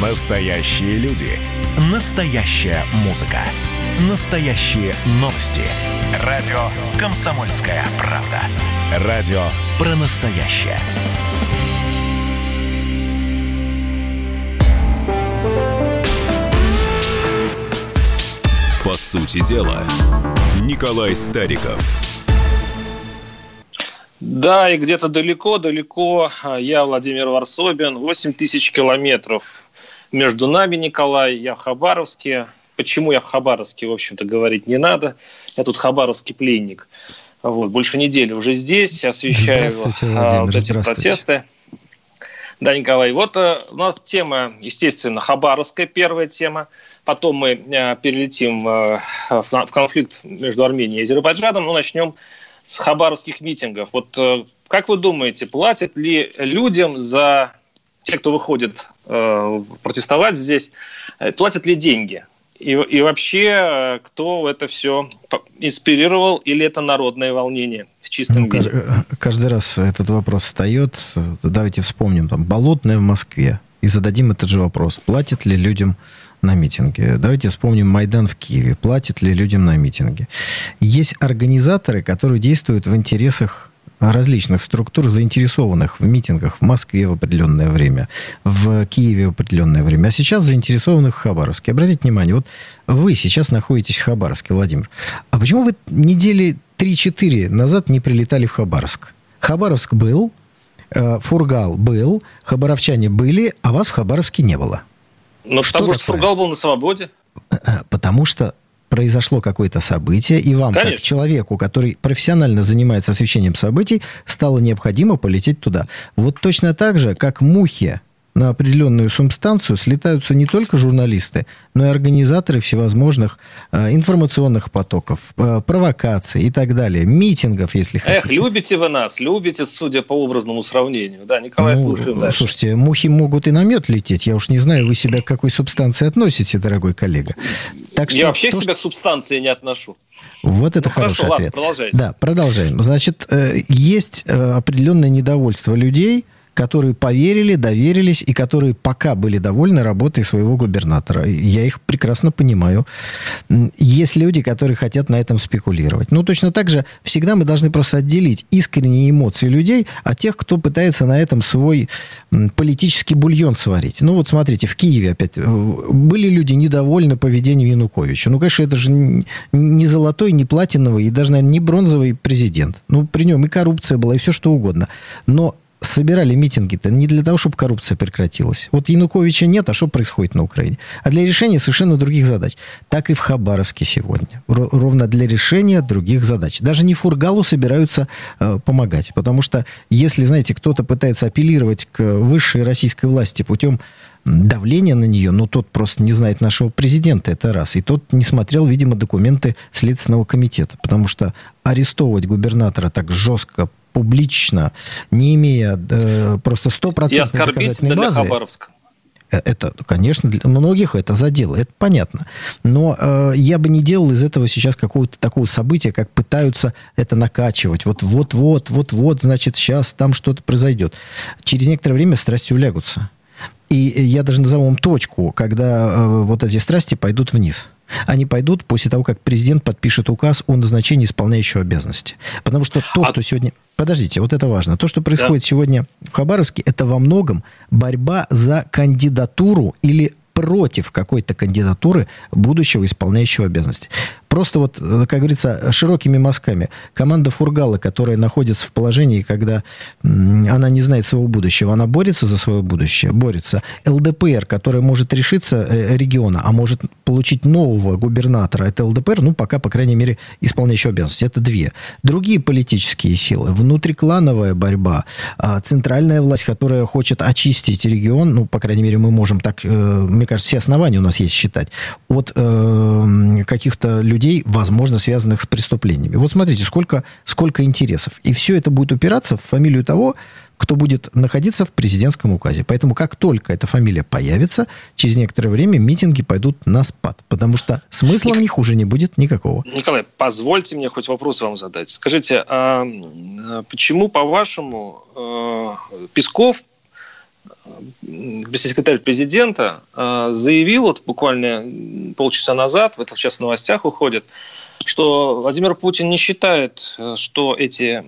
Настоящие люди. Настоящая музыка. Настоящие новости. Радио «Комсомольская правда». Радио про настоящее. По сути дела, Николай Стариков. Да, и где-то далеко-далеко а, я, Владимир Варсобин, 8 тысяч километров между нами, Николай, я в Хабаровске. Почему я в Хабаровске, в общем-то, говорить не надо. Я тут хабаровский пленник. Вот, больше недели уже здесь, освещаю а, вот эти протесты. Да, Николай, вот э, у нас тема, естественно, хабаровская первая тема. Потом мы э, перелетим э, в, конфликт между Арменией и Азербайджаном. Ну, начнем с хабаровских митингов. Вот как вы думаете, платят ли людям за те, кто выходит э, протестовать здесь, э, платят ли деньги? И, и вообще, э, кто это все инспирировал, или это народное волнение в чистом ну, виде? Каждый раз этот вопрос встает. Давайте вспомним, там, болотное в Москве. И зададим этот же вопрос. Платят ли людям на митинге? Давайте вспомним Майдан в Киеве. Платят ли людям на митинге? Есть организаторы, которые действуют в интересах различных структур, заинтересованных в митингах в Москве в определенное время, в Киеве в определенное время, а сейчас заинтересованных в Хабаровске. Обратите внимание, вот вы сейчас находитесь в Хабаровске, Владимир. А почему вы недели 3-4 назад не прилетали в Хабаровск? Хабаровск был, э, Фургал был, хабаровчане были, а вас в Хабаровске не было. Ну, что потому что Фургал был на свободе. Э, потому что произошло какое-то событие, и вам, Конечно. как человеку, который профессионально занимается освещением событий, стало необходимо полететь туда. Вот точно так же, как мухи на определенную субстанцию слетаются не только журналисты, но и организаторы всевозможных э, информационных потоков, э, провокаций и так далее, митингов, если хотите. Эх, любите вы нас, любите, судя по образному сравнению. Да, Николай, ну, слушаем дальше. Слушайте, мухи могут и на мед лететь. Я уж не знаю, вы себя к какой субстанции относите, дорогой коллега. Так что, Я вообще то, себя к субстанции не отношу. Вот это ну, хороший хорошо, ответ. Ладно, продолжайте. Да, продолжаем. Значит, э, есть э, определенное недовольство людей – которые поверили, доверились и которые пока были довольны работой своего губернатора. Я их прекрасно понимаю. Есть люди, которые хотят на этом спекулировать. Ну, точно так же всегда мы должны просто отделить искренние эмоции людей от тех, кто пытается на этом свой политический бульон сварить. Ну, вот смотрите, в Киеве опять э, были люди недовольны поведением Януковича. Ну, конечно, это же не золотой, не платиновый и даже, наверное, не бронзовый президент. Ну, при нем и коррупция была, и все что угодно. Но собирали митинги-то не для того, чтобы коррупция прекратилась. Вот Януковича нет, а что происходит на Украине? А для решения совершенно других задач. Так и в Хабаровске сегодня. Ровно для решения других задач. Даже не Фургалу собираются э, помогать. Потому что если, знаете, кто-то пытается апеллировать к высшей российской власти путем давления на нее, но тот просто не знает нашего президента, это раз. И тот не смотрел, видимо, документы Следственного комитета. Потому что арестовывать губернатора так жестко, публично, не имея э, просто стопроцентной доказательной базы... Хабаровска. Э, это, конечно, для многих это задело, это понятно. Но э, я бы не делал из этого сейчас какого-то такого события, как пытаются это накачивать. Вот, вот, вот, вот, вот, значит, сейчас там что-то произойдет. Через некоторое время страсти улягутся. И я даже назову вам точку, когда э, вот эти страсти пойдут вниз они пойдут после того, как президент подпишет указ о назначении исполняющего обязанности. Потому что то, а... что сегодня... Подождите, вот это важно. То, что происходит да. сегодня в Хабаровске, это во многом борьба за кандидатуру или против какой-то кандидатуры будущего исполняющего обязанности. Просто вот, э, как говорится, широкими мазками. Команда Фургала, которая находится в положении, когда она не знает своего будущего, она борется за свое будущее, борется. ЛДПР, которая может решиться э, региона, а может получить нового губернатора, это ЛДПР, ну, пока, по крайней мере, исполняющий обязанности. Это две. Другие политические силы, внутриклановая борьба, а, центральная власть, которая хочет очистить регион, ну, по крайней мере, мы можем так, э, мне кажется, все основания у нас есть считать, от каких-то людей, людей, возможно, связанных с преступлениями. Вот смотрите, сколько, сколько интересов. И все это будет упираться в фамилию того, кто будет находиться в президентском указе. Поэтому как только эта фамилия появится, через некоторое время митинги пойдут на спад. Потому что смысла в них уже не будет никакого. Николай, позвольте мне хоть вопрос вам задать. Скажите, а почему, по-вашему, э, Песков пресс-секретарь президента, заявил вот буквально полчаса назад, это сейчас в новостях уходит, что Владимир Путин не считает, что эти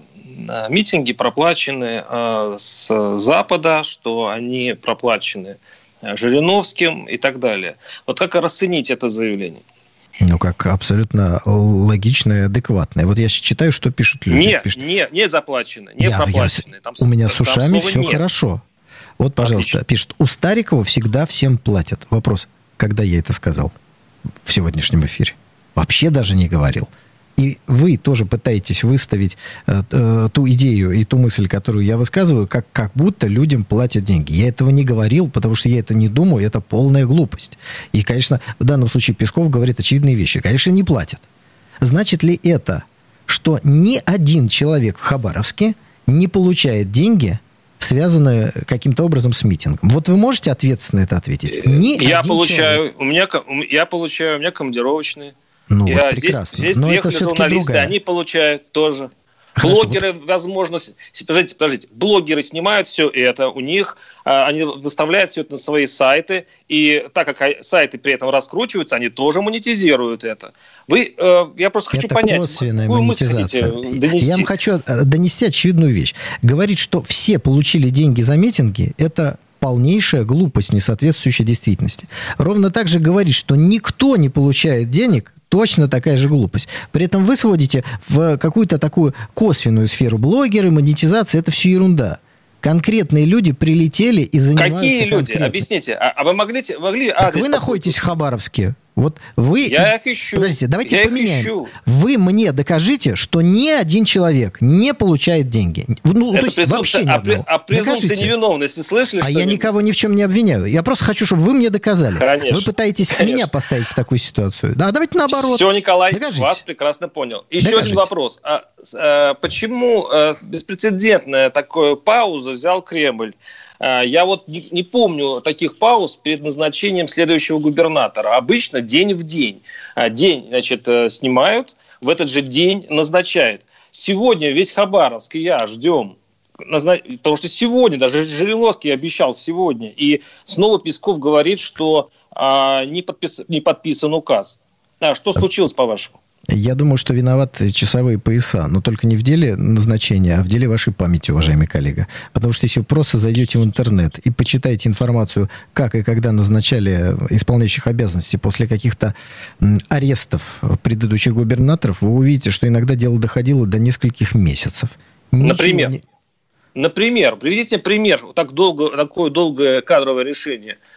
митинги проплачены с Запада, что они проплачены Жириновским и так далее. Вот как расценить это заявление? Ну, как абсолютно логичное, адекватное. Вот я читаю, что пишут люди. Не, пишут, не, не заплачено, не я, проплачено. Там, у меня с ушами все нет. хорошо. Вот, пожалуйста, Отлично. пишут, у Старикова всегда всем платят. Вопрос, когда я это сказал в сегодняшнем эфире? Вообще даже не говорил и вы тоже пытаетесь выставить э, э, ту идею и ту мысль, которую я высказываю, как, как будто людям платят деньги. Я этого не говорил, потому что я это не думаю, это полная глупость. И, конечно, в данном случае Песков говорит очевидные вещи. Конечно, не платят. Значит ли это, что ни один человек в Хабаровске не получает деньги, связанные каким-то образом с митингом. Вот вы можете ответственно это ответить? Ни я получаю, человек. у меня, я получаю, у меня командировочные. Ну, вот прекрасно. Здесь, здесь Но это журналисты, другая. они получают тоже. Хорошо, блогеры, вот... возможность... Подождите, подождите. Блогеры снимают все это, у них... А, они выставляют все это на свои сайты, и так как сайты при этом раскручиваются, они тоже монетизируют это. Вы, э, я просто хочу это понять, косвенная монетизация. донести? Я вам хочу э, донести очевидную вещь. Говорить, что все получили деньги за митинги, это полнейшая глупость, не соответствующая действительности. Ровно так же говорить, что никто не получает денег, точно такая же глупость. При этом вы сводите в какую-то такую косвенную сферу блогеры, монетизация, это все ерунда конкретные люди прилетели и занимаются Какие люди? Конкретно. Объясните. А, а вы могли, могли так вы находитесь в Хабаровске. Вот вы... Я их ищу. Подождите, давайте я поменяем. Их ищу. Вы мне докажите, что ни один человек не получает деньги. Ну, Это то есть вообще ни а, одного. А презумпция невиновности слышали? А я никого ни в чем не обвиняю. Я просто хочу, чтобы вы мне доказали. Конечно. Вы пытаетесь Конечно. меня поставить в такую ситуацию. Да, давайте наоборот. Все, Николай, Докажите. вас прекрасно понял. Еще Докажите. один вопрос. А, а, почему а, беспрецедентная такая пауза взял Кремль? А, я вот не, помню таких пауз перед назначением следующего губернатора. Обычно день в день. А, день, значит, э, снимают, в этот же день назначают. Сегодня весь Хабаровск и я ждем потому что сегодня, даже Жириновский обещал сегодня, и снова Песков говорит, что а, не, подпис, не подписан указ. А, что случилось, по-вашему? Я думаю, что виноваты часовые пояса, но только не в деле назначения, а в деле вашей памяти, уважаемый коллега. Потому что если вы просто зайдете в интернет и почитаете информацию, как и когда назначали исполняющих обязанности после каких-то арестов предыдущих губернаторов, вы увидите, что иногда дело доходило до нескольких месяцев. Ничего Например? Не... Например, приведите пример, так долго, такое долгое кадровое решение –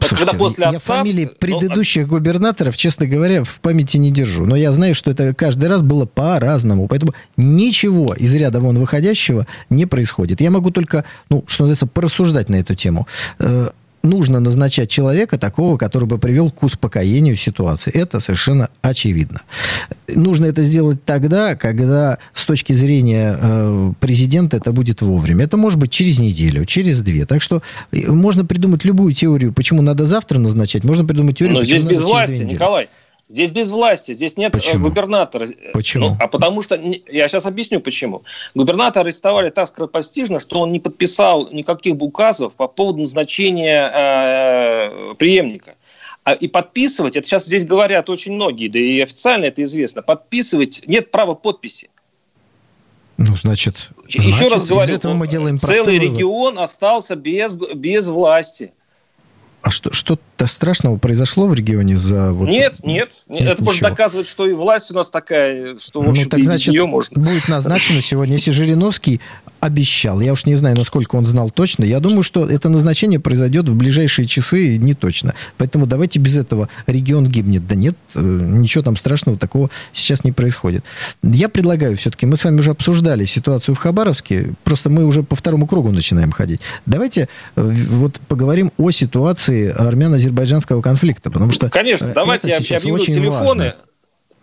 Слушайте, когда после отставки... Я фамилии ну, предыдущих ну, губернаторов, честно говоря, в памяти не держу. Но я знаю, что это каждый раз было по-разному. Поэтому ничего из ряда вон выходящего не происходит. Я могу только, ну, что называется, порассуждать на эту тему. Нужно назначать человека такого, который бы привел к успокоению ситуации. Это совершенно очевидно. Нужно это сделать тогда, когда с точки зрения э, президента это будет вовремя. Это может быть через неделю, через две. Так что э, можно придумать любую теорию, почему надо завтра назначать, можно придумать теорию, Но почему здесь без власти, Николай. Здесь без власти, здесь нет э, почему? губернатора. Почему? Ну, а потому что, я сейчас объясню почему. Губернатора арестовали так скоропостижно, что он не подписал никаких указов по поводу назначения э, преемника. А, и подписывать, это сейчас здесь говорят очень многие, да и официально это известно, подписывать нет права подписи. Ну, значит, Еще значит, раз говорю, этого мы делаем целый регион остался без, без власти. А что, что-то страшного произошло в регионе за вот... Нет, нет. нет это может доказывать, что и власть у нас такая, что, в общем ну, так, значит, ее можно. будет назначено сегодня. Если Жириновский обещал, я уж не знаю, насколько он знал точно, я думаю, что это назначение произойдет в ближайшие часы не точно. Поэтому давайте без этого регион гибнет. Да нет, э, ничего там страшного такого сейчас не происходит. Я предлагаю все-таки, мы с вами уже обсуждали ситуацию в Хабаровске, просто мы уже по второму кругу начинаем ходить. Давайте э, вот поговорим о ситуации армяно-азербайджанского конфликта, потому что... Конечно, давайте я объявлю телефоны. Важно.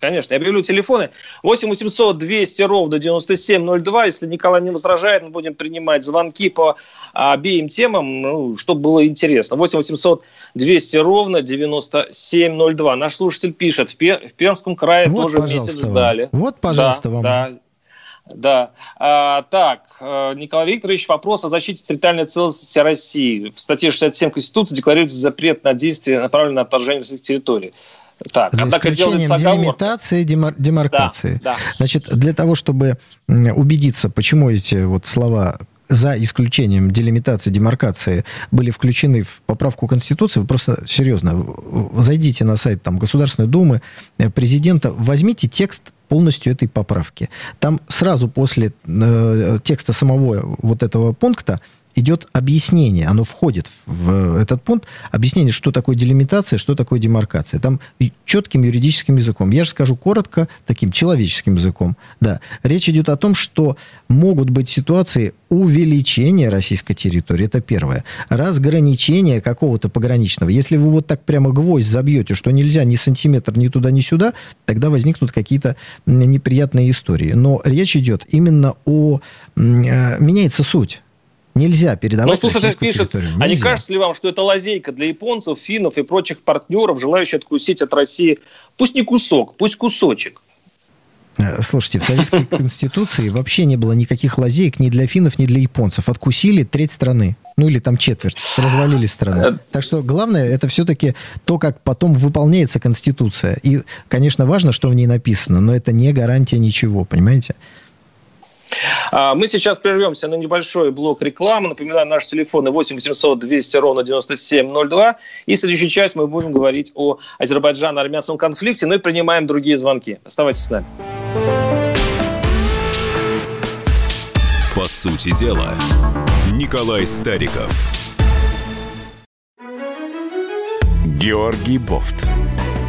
Конечно, я объявлю телефоны. 8 800 200 ровно 9702. Если Николай не возражает, мы будем принимать звонки по обеим темам, ну, чтобы было интересно. 8 800 200 ровно 9702. Наш слушатель пишет, в, Пер в Пермском крае вот, тоже месяц ждали. Вот, пожалуйста, да, вам. Да. Да. А, так, э, Николай Викторович, вопрос о защите территориальной целостности России. В статье 67 Конституции декларируется запрет на действия, направленные на вторжение российских территорий. Так, За исключением делимитации, демар- демаркации. Да, да. Значит, для того, чтобы убедиться, почему эти вот слова за исключением делимитации, демаркации, были включены в поправку Конституции, вы просто серьезно, зайдите на сайт там, Государственной Думы, э, президента, возьмите текст полностью этой поправки. Там сразу после э, текста самого вот этого пункта идет объяснение, оно входит в этот пункт, объяснение, что такое делимитация, что такое демаркация. Там четким юридическим языком. Я же скажу коротко, таким человеческим языком. Да, речь идет о том, что могут быть ситуации увеличения российской территории, это первое. Разграничения какого-то пограничного. Если вы вот так прямо гвоздь забьете, что нельзя ни сантиметр ни туда, ни сюда, тогда возникнут какие-то неприятные истории. Но речь идет именно о... Э, меняется суть. Нельзя передавать Но слушатель пишет, а не кажется ли вам, что это лазейка для японцев, финнов и прочих партнеров, желающих откусить от России, пусть не кусок, пусть кусочек? Э, слушайте, в Советской Конституции вообще не было никаких лазеек ни для финнов, ни для японцев. Откусили треть страны. Ну или там четверть. Развалили страну. Э, так что главное, это все-таки то, как потом выполняется Конституция. И, конечно, важно, что в ней написано, но это не гарантия ничего, понимаете? А, мы сейчас прервемся на небольшой блок рекламы. Напоминаю, наши телефоны 8 800 200 ровно 9702. И в следующую часть мы будем говорить о Азербайджано-армянском конфликте, ну и принимаем другие звонки. Оставайтесь с нами. По сути дела, Николай Стариков. Георгий Бофт.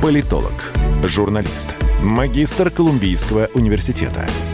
Политолог, журналист, магистр Колумбийского университета –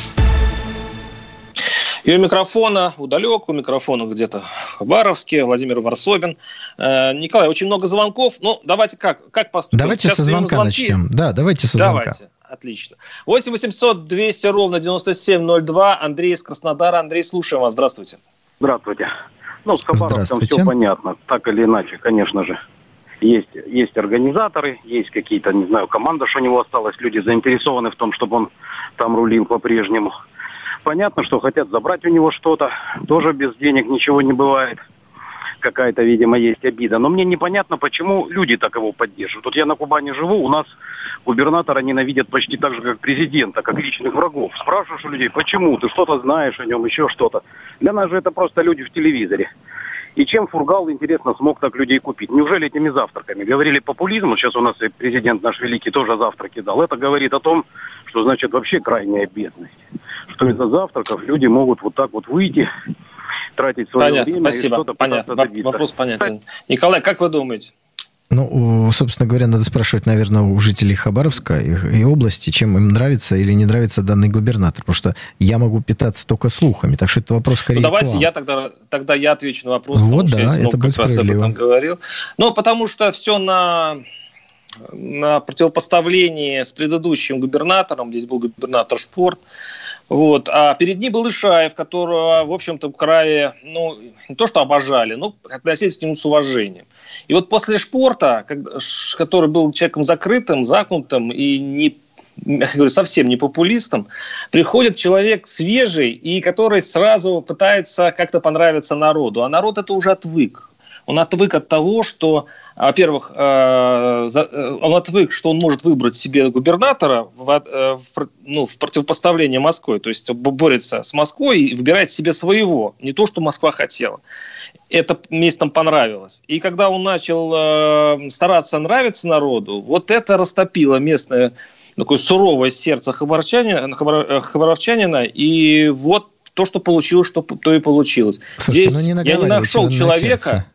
и у микрофона, удалек, у микрофона где-то в Хабаровске, Владимир Варсобин. Э, Николай, очень много звонков. Ну, давайте как, как поступим? Давайте Сейчас со звонка звонки. начнем. Да, давайте со звонка. Давайте. Отлично. 8 800 200 ровно 9702. Андрей из Краснодара. Андрей, слушаем вас. Здравствуйте. Здравствуйте. Ну, с Хабаровском все понятно. Так или иначе, конечно же. Есть, есть организаторы, есть какие-то, не знаю, команда, что у него осталось. Люди заинтересованы в том, чтобы он там рулил по-прежнему. Понятно, что хотят забрать у него что-то. Тоже без денег ничего не бывает. Какая-то, видимо, есть обида. Но мне непонятно, почему люди так его поддерживают. Вот я на Кубани живу, у нас губернатора ненавидят почти так же, как президента, как личных врагов. Спрашиваешь у людей, почему? Ты что-то знаешь о нем, еще что-то. Для нас же это просто люди в телевизоре. И чем Фургал, интересно, смог так людей купить? Неужели этими завтраками? Говорили популизм, сейчас у нас и президент наш великий тоже завтраки дал. Это говорит о том, что значит вообще крайняя бедность. Что из-за завтраков люди могут вот так вот выйти, тратить свое Понятно, время спасибо. и что-то Понятно. добиться. Вопрос понятен. Николай, как вы думаете? Ну, собственно говоря, надо спрашивать, наверное, у жителей Хабаровска и, и области, чем им нравится или не нравится данный губернатор. Потому что я могу питаться только слухами. Так что это вопрос скорее ну, Давайте я тогда, тогда я отвечу на вопрос. Вот, да, я это как раз об этом говорил. Ну, потому что все на на противопоставлении с предыдущим губернатором, здесь был губернатор Шпорт, вот. А перед ним был Ишаев, которого, в общем-то, в крае, ну, не то что обожали, но относились к нему с уважением. И вот после Шпорта, который был человеком закрытым, закнутым и не говорю, совсем не популистом, приходит человек свежий и который сразу пытается как-то понравиться народу. А народ это уже отвык. Он отвык от того, что во-первых, э, э, он отвык, что он может выбрать себе губернатора в, э, ну, в противопоставление Москве, то есть борется с Москвой и выбирает себе своего, не то, что Москва хотела. Это местам понравилось. И когда он начал стараться нравиться народу, вот это растопило местное такое суровое сердце хабаровчанина, хабаровчанина, и вот то, что получилось, что то и получилось. Слушайте, Здесь ну не я не нашел человека...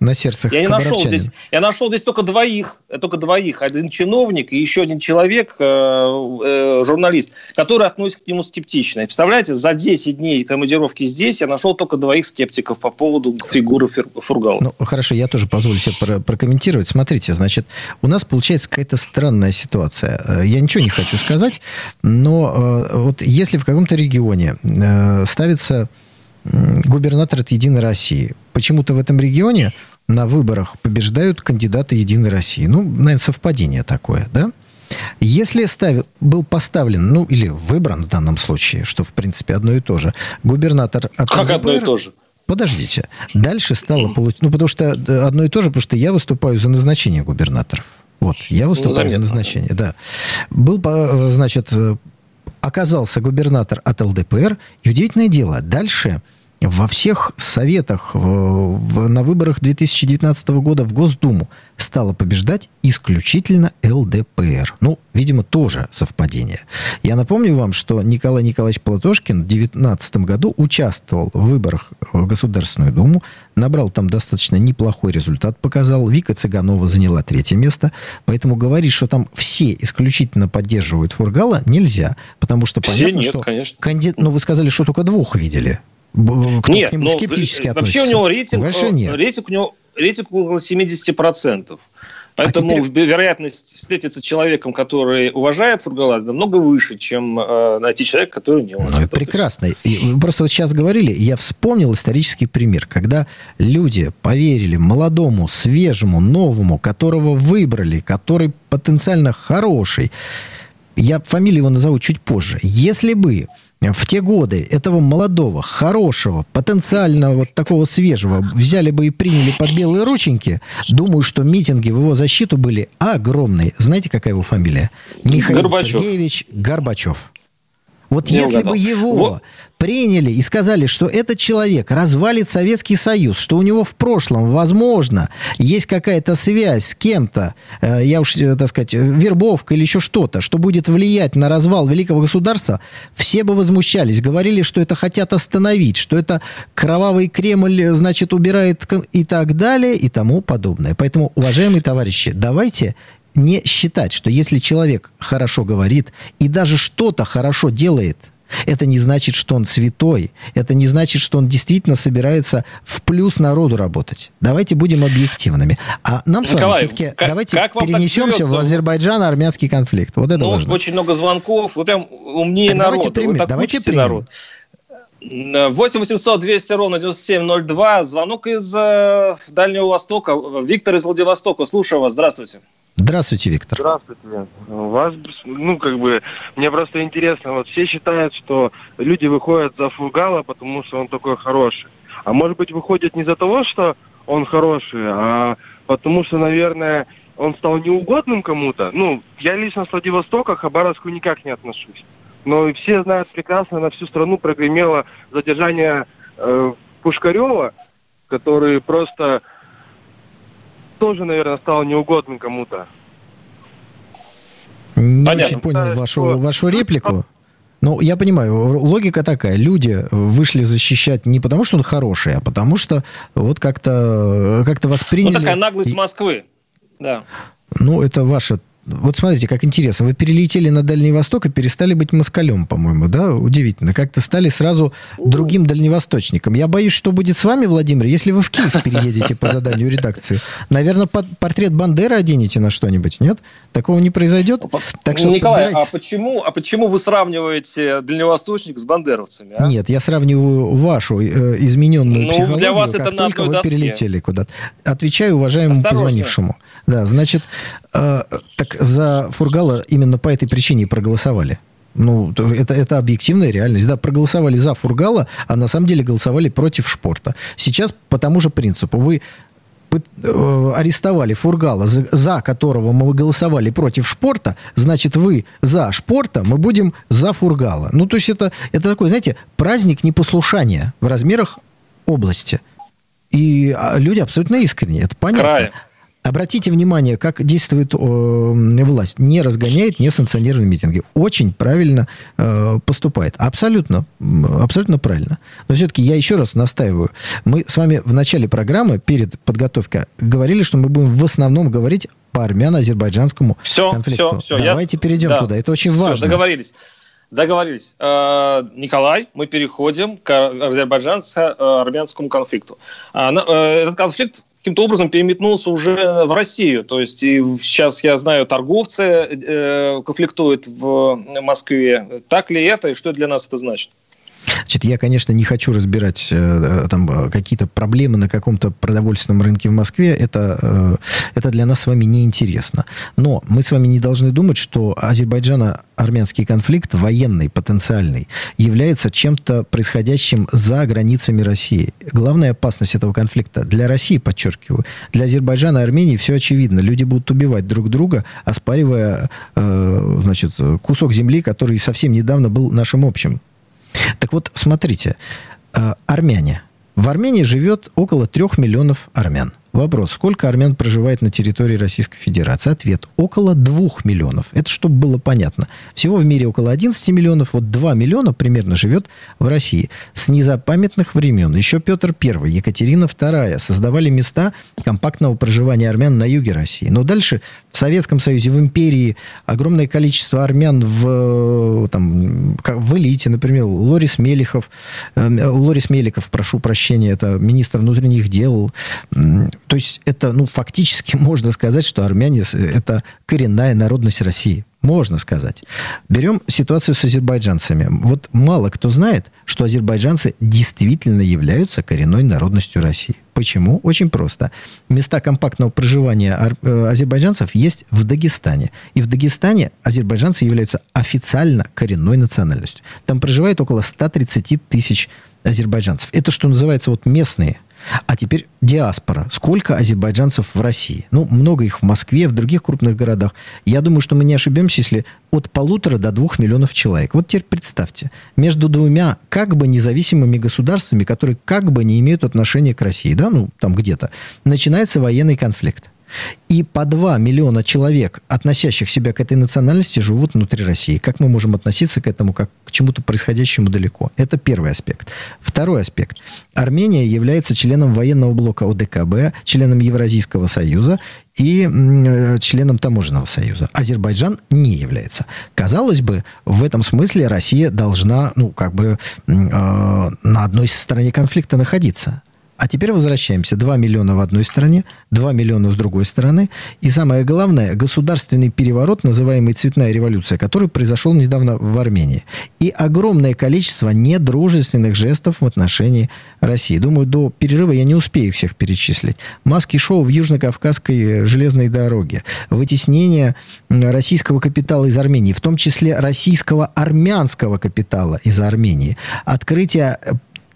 на сердцах Я не нашел здесь, я нашел здесь только двоих, только двоих, один чиновник и еще один человек, э, э, журналист, который относится к нему скептично. И представляете, за 10 дней командировки здесь я нашел только двоих скептиков по поводу фигуры Фургала. Ну, хорошо, я тоже позволю себе прокомментировать. Смотрите, значит, у нас получается какая-то странная ситуация. Э, я ничего не хочу сказать, но э, вот если в каком-то регионе э, ставится губернатор от «Единой России». Почему-то в этом регионе на выборах побеждают кандидаты «Единой России». Ну, наверное, совпадение такое, да? Если ставил, был поставлен, ну, или выбран в данном случае, что, в принципе, одно и то же, губернатор от Как ЛДПР, одно и то же? Подождите. Дальше стало получить... Ну, потому что э, одно и то же, потому что я выступаю за назначение губернаторов. Вот, я выступаю ну, за назначение, да. Был, э, значит, э, оказался губернатор от ЛДПР, и удивительное дело, дальше во всех советах на выборах 2019 года в Госдуму стала побеждать исключительно ЛДПР. Ну, видимо, тоже совпадение. Я напомню вам, что Николай Николаевич Платошкин в 2019 году участвовал в выборах в Государственную Думу, набрал там достаточно неплохой результат, показал. Вика Цыганова заняла третье место. Поэтому говорить, что там все исключительно поддерживают Фургала, нельзя. Потому что понятно, все нет, что... конечно. Канди... Ну, вы сказали, что только двух видели. Кто нет, к нему но скептически относится? Вообще у него рейтинг, Больше нет. рейтинг у него рейтинг около 70%. Поэтому а теперь... вероятность встретиться с человеком, который уважает Фургала, намного выше, чем э, найти человека, который не уважает. Ну, прекрасно. Вы просто вот сейчас говорили, я вспомнил исторический пример, когда люди поверили молодому, свежему, новому, которого выбрали, который потенциально хороший. Я фамилию его назову чуть позже. Если бы в те годы этого молодого, хорошего, потенциального вот такого свежего взяли бы и приняли под белые рученьки, думаю, что митинги в его защиту были огромные. Знаете, какая его фамилия? Михаил Горбачев. Сергеевич Горбачев. Вот Не если угадал. бы его вот. приняли и сказали, что этот человек развалит Советский Союз, что у него в прошлом, возможно, есть какая-то связь с кем-то, э, я уж, э, так сказать, вербовка или еще что-то, что будет влиять на развал великого государства, все бы возмущались, говорили, что это хотят остановить, что это кровавый Кремль, значит, убирает и так далее и тому подобное. Поэтому, уважаемые товарищи, давайте не считать, что если человек хорошо говорит и даже что-то хорошо делает, это не значит, что он святой. Это не значит, что он действительно собирается в плюс народу работать. Давайте будем объективными. А нам с вами все-таки как, давайте как перенесемся в Азербайджан-армянский конфликт. Вот это ну, важно. Очень много звонков. Вы прям умнее так народа. Давайте примем. Вы давайте примем. народ. 8 800 200 ровно 9702. Звонок из э, Дальнего Востока. Виктор из Владивостока. Слушаю вас. Здравствуйте. Здравствуйте, Виктор. Здравствуйте. У вас, ну, как бы, мне просто интересно, вот все считают, что люди выходят за Фургала, потому что он такой хороший. А может быть, выходят не за того, что он хороший, а потому что, наверное, он стал неугодным кому-то. Ну, я лично с Владивостока к Хабаровску никак не отношусь. Но все знают прекрасно, на всю страну прогремело задержание э, Пушкарева, который просто тоже, наверное, стал неугодным кому-то. Не Понятно. очень понял вашу, вашу реплику. Ну, я понимаю, логика такая. Люди вышли защищать не потому, что он хороший, а потому что вот как-то как восприняли... Ну, такая наглость Москвы, да. Ну, это ваша вот смотрите, как интересно. Вы перелетели на Дальний Восток и перестали быть москалем, по-моему, да? Удивительно. Как-то стали сразу другим дальневосточником. Я боюсь, что будет с вами, Владимир, если вы в Киев переедете по заданию редакции. Наверное, портрет Бандеры оденете на что-нибудь, нет? Такого не произойдет? Так что Николай, а почему, а почему вы сравниваете дальневосточник с бандеровцами? А? Нет, я сравниваю вашу э, измененную ну, психологию, для вас как это только вы доске. перелетели куда-то. Отвечаю уважаемому Осторожно. позвонившему. Да, значит, э, так за Фургала именно по этой причине проголосовали. Ну, это, это объективная реальность. Да, проголосовали за Фургала, а на самом деле голосовали против Шпорта. Сейчас по тому же принципу. Вы э, арестовали Фургала, за, за которого мы голосовали против Шпорта, значит, вы за Шпорта, мы будем за Фургала. Ну, то есть это, это такой, знаете, праздник непослушания в размерах области. И а, люди абсолютно искренне, это понятно. Край. Обратите внимание, как действует э, власть. Не разгоняет несанкционированные митинги. Очень правильно э, поступает. Абсолютно, абсолютно правильно. Но все-таки я еще раз настаиваю. Мы с вами в начале программы, перед подготовкой, говорили, что мы будем в основном говорить по армяно-азербайджанскому все, конфликту. Все, все. Давайте я... перейдем да. туда. Это очень все, важно. Договорились. Договорились. Э, Николай, мы переходим к азербайджанско-армянскому конфликту. А, э, этот конфликт каким-то образом переметнулся уже в Россию. То есть и сейчас, я знаю, торговцы э, конфликтуют в Москве. Так ли это и что для нас это значит? Значит, я, конечно, не хочу разбирать э, э там э, какие-то проблемы на каком-то продовольственном рынке в Москве. Это, это для нас с вами неинтересно. Но мы с вами не должны думать, что Азербайджано-армянский конфликт, военный, потенциальный, является чем-то происходящим за границами России. Главная опасность этого конфликта для России, подчеркиваю, для Азербайджана и Армении все очевидно. Люди будут убивать друг друга, оспаривая э, значит, кусок земли, который совсем недавно был нашим общим. Так вот, смотрите, э, армяне. В Армении живет около трех миллионов армян. Вопрос, сколько армян проживает на территории Российской Федерации? Ответ, около 2 миллионов. Это чтобы было понятно. Всего в мире около 11 миллионов, вот 2 миллиона примерно живет в России. С незапамятных времен еще Петр I, Екатерина II создавали места компактного проживания армян на юге России. Но дальше в Советском Союзе, в империи огромное количество армян в, там, в элите, например, Лорис Мелихов, э, Лорис Меликов, прошу прощения, это министр внутренних дел, то есть это, ну, фактически можно сказать, что армяне – это коренная народность России. Можно сказать. Берем ситуацию с азербайджанцами. Вот мало кто знает, что азербайджанцы действительно являются коренной народностью России. Почему? Очень просто. Места компактного проживания э, азербайджанцев есть в Дагестане. И в Дагестане азербайджанцы являются официально коренной национальностью. Там проживает около 130 тысяч азербайджанцев. Это, что называется, вот местные а теперь диаспора. Сколько азербайджанцев в России? Ну, много их в Москве, в других крупных городах. Я думаю, что мы не ошибемся, если от полутора до двух миллионов человек. Вот теперь представьте, между двумя как бы независимыми государствами, которые как бы не имеют отношения к России, да, ну, там где-то, начинается военный конфликт. И по 2 миллиона человек, относящих себя к этой национальности, живут внутри России. Как мы можем относиться к этому, как к чему-то происходящему далеко? Это первый аспект. Второй аспект. Армения является членом военного блока ОДКБ, членом Евразийского союза и э, членом Таможенного союза. Азербайджан не является. Казалось бы, в этом смысле Россия должна, ну, как бы э, на одной стороне конфликта находиться. А теперь возвращаемся. 2 миллиона в одной стороне, 2 миллиона с другой стороны. И самое главное, государственный переворот, называемый «Цветная революция», который произошел недавно в Армении. И огромное количество недружественных жестов в отношении России. Думаю, до перерыва я не успею всех перечислить. Маски-шоу в Южно-Кавказской железной дороге. Вытеснение российского капитала из Армении, в том числе российского армянского капитала из Армении. Открытие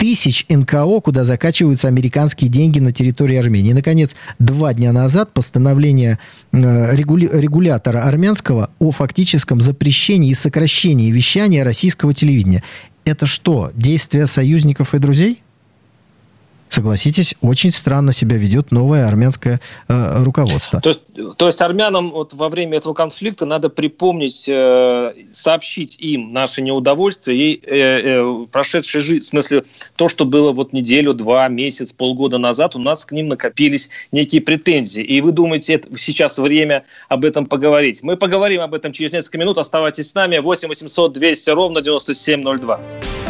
тысяч НКО, куда закачиваются американские деньги на территории Армении. И, наконец, два дня назад постановление э, регулятора армянского о фактическом запрещении и сокращении вещания российского телевидения. Это что, действия союзников и друзей? Согласитесь, очень странно себя ведет новое армянское э, руководство. То есть, то есть армянам вот во время этого конфликта надо припомнить, э, сообщить им наше неудовольствие и э, э, прошедшей жизни, в смысле то, что было вот неделю, два, месяц, полгода назад, у нас к ним накопились некие претензии. И вы думаете, это сейчас время об этом поговорить. Мы поговорим об этом через несколько минут. Оставайтесь с нами. 8 800 200 ровно 9702.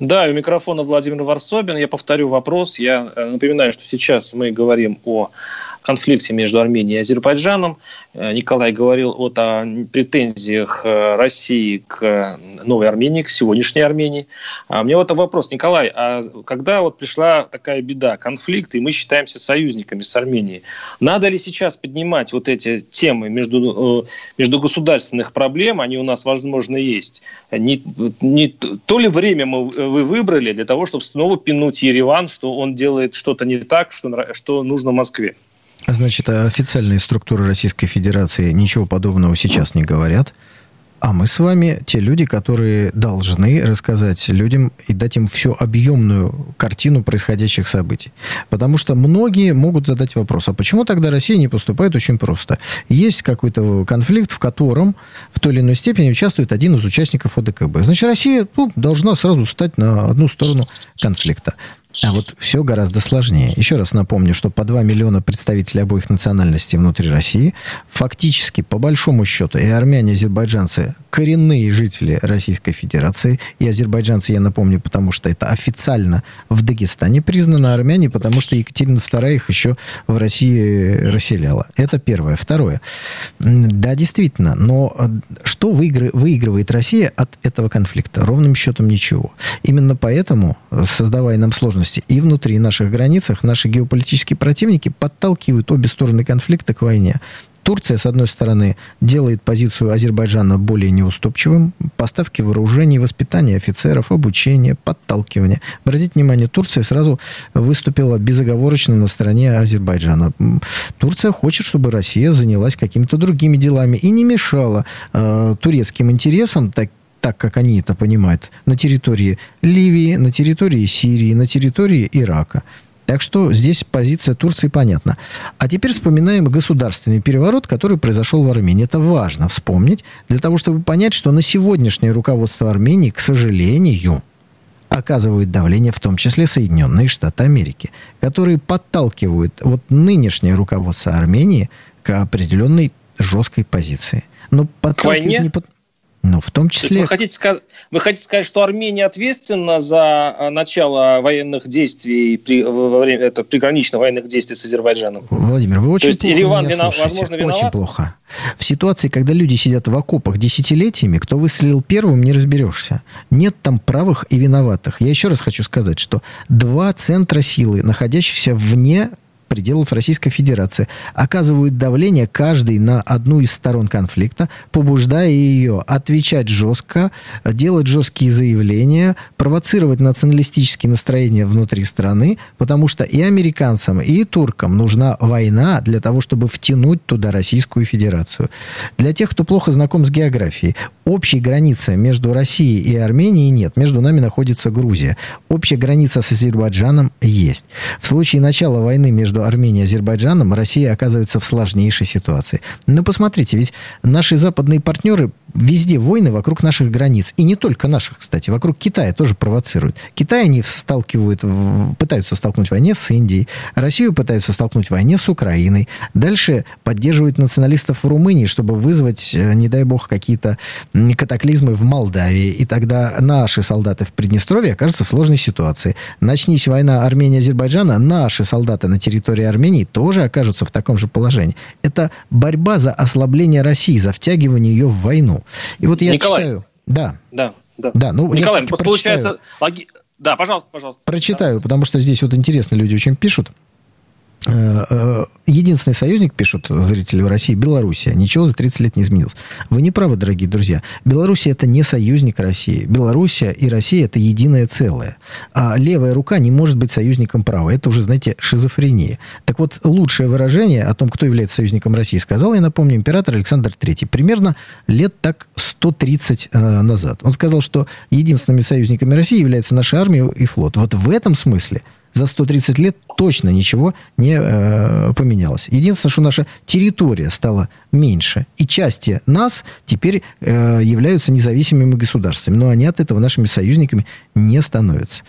Да, у микрофона Владимир Варсобин. Я повторю вопрос. Я э, напоминаю, что сейчас мы говорим о конфликте между Арменией и Азербайджаном. Э, Николай говорил о, о претензиях э, России к новой Армении, к сегодняшней Армении. А мне вот вопрос, Николай, а когда вот пришла такая беда, конфликт, и мы считаемся союзниками с Арменией, надо ли сейчас поднимать вот эти темы между, между государственных проблем, они у нас, возможно, есть, не, не то ли время мы вы выбрали для того, чтобы снова пинуть Ереван, что он делает что-то не так, что, что нужно Москве? Значит, официальные структуры Российской Федерации ничего подобного сейчас не говорят. А мы с вами те люди, которые должны рассказать людям и дать им всю объемную картину происходящих событий. Потому что многие могут задать вопрос, а почему тогда Россия не поступает очень просто? Есть какой-то конфликт, в котором в той или иной степени участвует один из участников ОДКБ. Значит, Россия ну, должна сразу стать на одну сторону конфликта. А вот все гораздо сложнее. Еще раз напомню, что по 2 миллиона представителей обоих национальностей внутри России, фактически, по большому счету, и армяне, и азербайджанцы коренные жители Российской Федерации. И азербайджанцы, я напомню, потому что это официально в Дагестане признано, армяне, потому что Екатерина II их еще в России расселяла. Это первое. Второе. Да, действительно, но э, что выигрывает Россия от этого конфликта? Ровным счетом ничего. Именно поэтому, создавая нам сложности возможности. И внутри наших границах наши геополитические противники подталкивают обе стороны конфликта к войне. Турция, с одной стороны, делает позицию Азербайджана более неуступчивым. Поставки вооружений, воспитание офицеров, обучение, подталкивание. Обратите внимание, Турция сразу выступила безоговорочно на стороне Азербайджана. Турция хочет, чтобы Россия занялась какими-то другими делами и не мешала э, турецким интересам, так, так как они это понимают, на территории Ливии, на территории Сирии, на территории Ирака. Так что здесь позиция Турции понятна. А теперь вспоминаем государственный переворот, который произошел в Армении. Это важно вспомнить, для того, чтобы понять, что на сегодняшнее руководство Армении, к сожалению, оказывают давление в том числе Соединенные Штаты Америки, которые подталкивают вот нынешнее руководство Армении к определенной жесткой позиции. Но подталкивают к войне? не под... Ну, в том числе... вы, хотите сказать, вы хотите сказать, что Армения ответственна за а, начало военных действий при, во время это, приграничных военных действий с Азербайджаном? Владимир, вы очень То есть плохо Ереван меня вина, возможно, виноват? Очень плохо. В ситуации, когда люди сидят в окопах десятилетиями, кто выстрелил первым, не разберешься. Нет там правых и виноватых. Я еще раз хочу сказать, что два центра силы, находящихся вне пределов Российской Федерации, оказывают давление каждый на одну из сторон конфликта, побуждая ее отвечать жестко, делать жесткие заявления, провоцировать националистические настроения внутри страны, потому что и американцам, и туркам нужна война для того, чтобы втянуть туда Российскую Федерацию. Для тех, кто плохо знаком с географией, общей границы между Россией и Арменией нет. Между нами находится Грузия. Общая граница с Азербайджаном есть. В случае начала войны между между Арменией и Азербайджаном Россия оказывается в сложнейшей ситуации. Но посмотрите, ведь наши западные партнеры везде войны вокруг наших границ. И не только наших, кстати. Вокруг Китая тоже провоцируют. Китай они сталкивают, пытаются столкнуть в войне с Индией. Россию пытаются столкнуть в войне с Украиной. Дальше поддерживают националистов в Румынии, чтобы вызвать, э, не дай бог, какие-то катаклизмы в Молдавии. И тогда наши солдаты в Приднестровье окажутся в сложной ситуации. Начнись война Армении-Азербайджана, наши солдаты на территории Армении тоже окажутся в таком же положении. Это борьба за ослабление России, за втягивание ее в войну. И вот я Николай. читаю... Да. Да, да. да ну, Николай, получается... Логи... Да, пожалуйста, пожалуйста. Прочитаю, пожалуйста. потому что здесь вот интересно люди очень пишут. Э, э, единственный союзник, пишут зрители в России, Белоруссия. Ничего за 30 лет не изменилось. Вы не правы, дорогие друзья. Белоруссия это не союзник России. Белоруссия и Россия это единое целое. А левая рука не может быть союзником правой. Это уже, знаете, шизофрения. Так вот, лучшее выражение о том, кто является союзником России, сказал, я напомню, император Александр III. Примерно лет так 130 э, назад. Он сказал, что единственными союзниками России являются наша армия и флот. Вот в этом смысле за 130 лет точно ничего не э, поменялось. Единственное, что наша территория стала меньше. И части нас теперь э, являются независимыми государствами. Но они от этого нашими союзниками не становятся.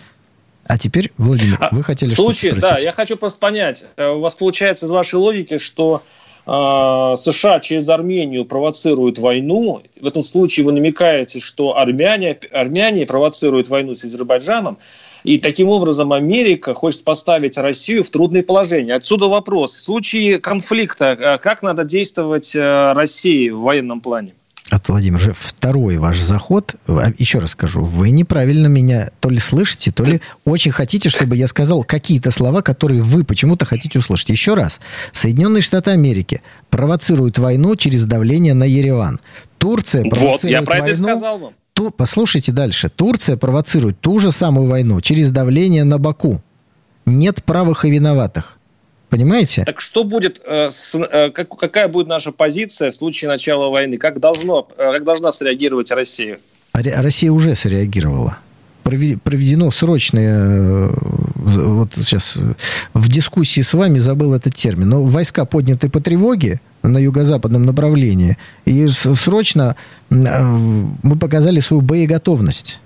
А теперь, Владимир, а, вы хотели что-то спросить? Да, я хочу просто понять. Э, у вас получается из вашей логики, что э, США через Армению провоцируют войну, в этом случае вы намекаете, что армяне, армяне провоцируют войну с Азербайджаном, и таким образом Америка хочет поставить Россию в трудное положение. Отсюда вопрос. В случае конфликта э, как надо действовать э, России в военном плане? от Владимира же второй ваш заход. А, еще раз скажу, вы неправильно меня то ли слышите, то ли очень хотите, чтобы я сказал какие-то слова, которые вы почему-то хотите услышать. Еще раз. Соединенные Штаты Америки провоцируют войну через давление на Ереван. Турция провоцирует вот, я про войну... это сказал вам. Ту... Послушайте дальше. Турция провоцирует ту же самую войну через давление на Баку. Нет правых и виноватых. Понимаете? Так что будет, э, с, э, как, какая будет наша позиция в случае начала войны? Как, должно, э, как должна среагировать Россия? А Россия уже среагировала. Проведено срочное, э, вот сейчас в дискуссии с вами забыл этот термин, но войска подняты по тревоге на юго-западном направлении, и срочно э, мы показали свою боеготовность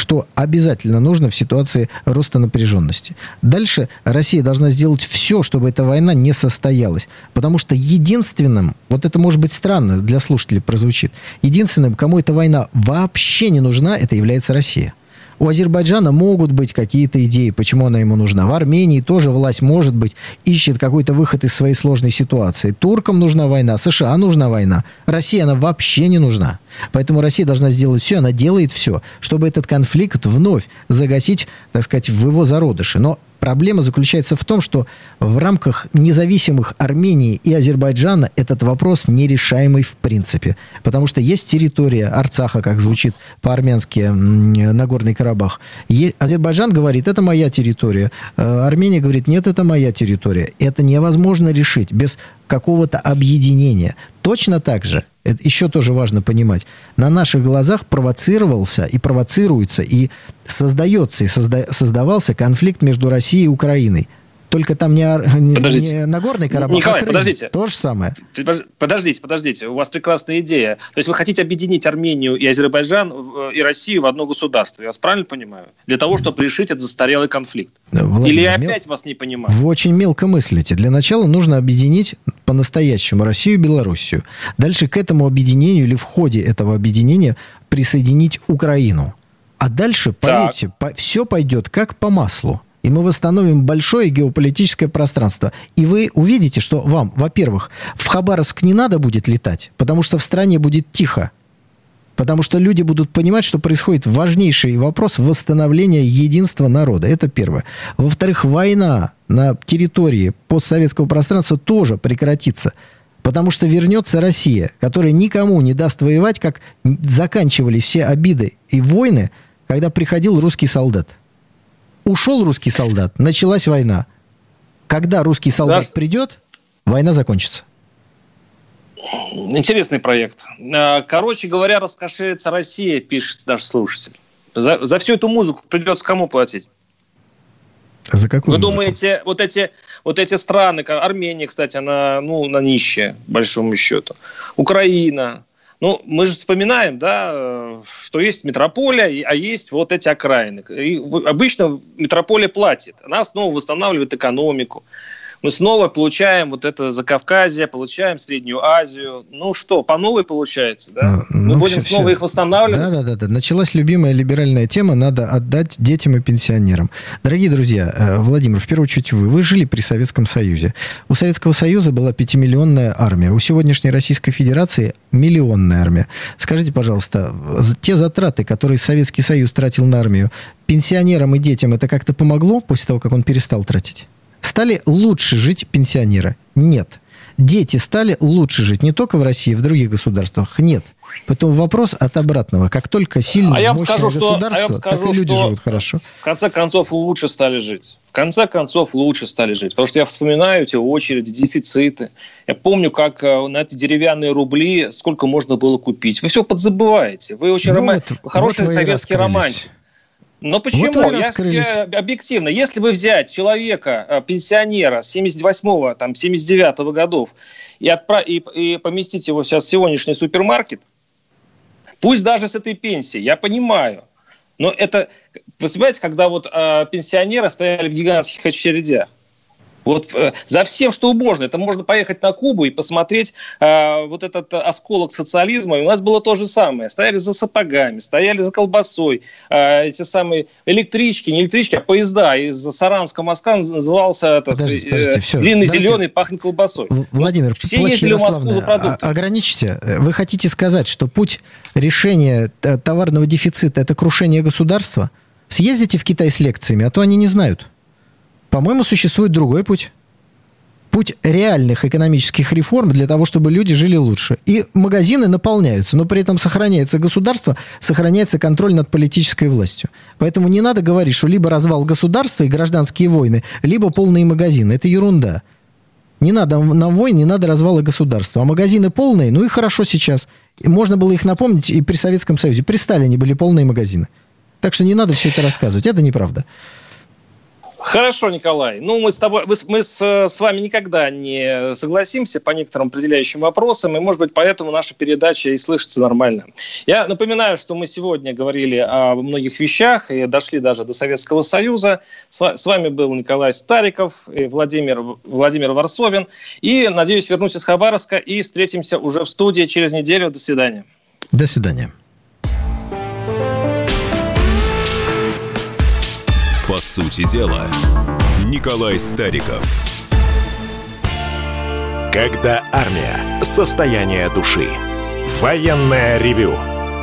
что обязательно нужно в ситуации роста напряженности. Дальше Россия должна сделать все, чтобы эта война не состоялась. Потому что единственным, вот это может быть странно для слушателей прозвучит, единственным, кому эта война вообще не нужна, это является Россия. У Азербайджана могут быть какие-то идеи, почему она ему нужна. В Армении тоже власть, может быть, ищет какой-то выход из своей сложной ситуации. Туркам нужна война, США нужна война. Россия, она вообще не нужна. Поэтому Россия должна сделать все, она делает все, чтобы этот конфликт вновь загасить, так сказать, в его зародыше. Но Проблема заключается в том, что в рамках независимых Армении и Азербайджана этот вопрос нерешаемый в принципе. Потому что есть территория Арцаха, как звучит по-армянски Нагорный Карабах. Е- Азербайджан говорит, это моя территория. Э, Армения говорит, нет, это моя территория. Это невозможно решить без какого-то объединения. Точно так же это еще тоже важно понимать, на наших глазах провоцировался и провоцируется, и создается, и созда, создавался конфликт между Россией и Украиной – только там не, не, не Нагорный Карабах, Николай, а Крым. подождите. То же самое. Подождите, подождите. У вас прекрасная идея. То есть вы хотите объединить Армению и Азербайджан э, и Россию в одно государство. Я вас правильно понимаю? Для того, чтобы решить этот застарелый конфликт. Владимир, Или я опять мел... вас не понимаю? Вы очень мелко мыслите. Для начала нужно объединить по-настоящему Россию и Белоруссию. Дальше к этому объединению или в ходе этого объединения присоединить Украину. А дальше, поверьте, по, все пойдет как по маслу и мы восстановим большое геополитическое пространство. И вы увидите, что вам, во-первых, в Хабаровск не надо будет летать, потому что в стране будет тихо. Потому что люди будут понимать, что происходит важнейший вопрос восстановления единства народа. Это первое. Во-вторых, война на территории постсоветского пространства тоже прекратится. Потому что вернется Россия, которая никому не даст воевать, как заканчивали все обиды и войны, когда приходил русский солдат ушел русский солдат, началась война. Когда русский солдат да. придет, война закончится. Интересный проект. А, короче говоря, раскошелится Россия, пишет наш слушатель. За, за всю эту музыку придется кому платить? За какую Вы музыку? думаете, вот эти, вот эти страны, Армения, кстати, она, ну, на нищая, большому счету. Украина, ну, мы же вспоминаем, да, что есть метрополия, а есть вот эти окраины. И обычно метрополия платит. Она снова восстанавливает экономику мы снова получаем вот это Закавказье, получаем Среднюю Азию. Ну что, по новой получается, да? Ну, мы будем все, снова все. их восстанавливать? Да, да, да, да. Началась любимая либеральная тема, надо отдать детям и пенсионерам. Дорогие друзья, э, Владимир, в первую очередь вы, вы жили при Советском Союзе. У Советского Союза была пятимиллионная армия, у сегодняшней Российской Федерации миллионная армия. Скажите, пожалуйста, те затраты, которые Советский Союз тратил на армию, пенсионерам и детям это как-то помогло после того, как он перестал тратить? Стали лучше жить пенсионеры? Нет. Дети стали лучше жить не только в России, в других государствах? Нет. Поэтому вопрос от обратного. Как только сильное, а я мощное скажу, государство, что, а скажу, так и люди живут хорошо. В конце концов, лучше стали жить. В конце концов, лучше стали жить. Потому что я вспоминаю эти очереди, дефициты. Я помню, как э, на эти деревянные рубли сколько можно было купить. Вы все подзабываете. Вы очень ну, рома... вот, хороший вот советский романтик. Но почему? Вот я, я, объективно, если бы взять человека, э, пенсионера 78-го, там, 79-го годов и, отправ... и, и поместить его сейчас в сегодняшний супермаркет, пусть даже с этой пенсией, я понимаю, но это, вы понимаете, когда вот э, пенсионеры стояли в гигантских очередях, Вот э, за всем, что можно. Это можно поехать на Кубу и посмотреть э, вот этот осколок социализма. И у нас было то же самое. Стояли за сапогами, стояли за колбасой. Э, эти самые электрички, не электрички, а поезда из Саранска Москва назывался это, подождите, э, подождите, все. длинный Давайте... зеленый, пахнет колбасой. Владимир, все ездили в Москву за продуктами. Ограничьте. Вы хотите сказать, что путь решения товарного дефицита – это крушение государства? Съездите в Китай с лекциями, а то они не знают. По-моему, существует другой путь. Путь реальных экономических реформ для того, чтобы люди жили лучше. И магазины наполняются, но при этом сохраняется государство, сохраняется контроль над политической властью. Поэтому не надо говорить, что либо развал государства и гражданские войны, либо полные магазины. Это ерунда. Не надо нам войн, не надо развала государства. А магазины полные, ну и хорошо сейчас. Можно было их напомнить и при Советском Союзе. При Сталине были полные магазины. Так что не надо все это рассказывать. Это неправда. Хорошо, Николай. Ну, мы с тобой, мы с, с вами никогда не согласимся по некоторым определяющим вопросам, и, может быть, поэтому наша передача и слышится нормально. Я напоминаю, что мы сегодня говорили о многих вещах и дошли даже до Советского Союза. С, с вами был Николай Стариков и Владимир, Владимир Варсовин. И, надеюсь, вернусь из Хабаровска и встретимся уже в студии через неделю. До свидания. До свидания. Сути дела, Николай Стариков. Когда армия. Состояние души. Военное ревю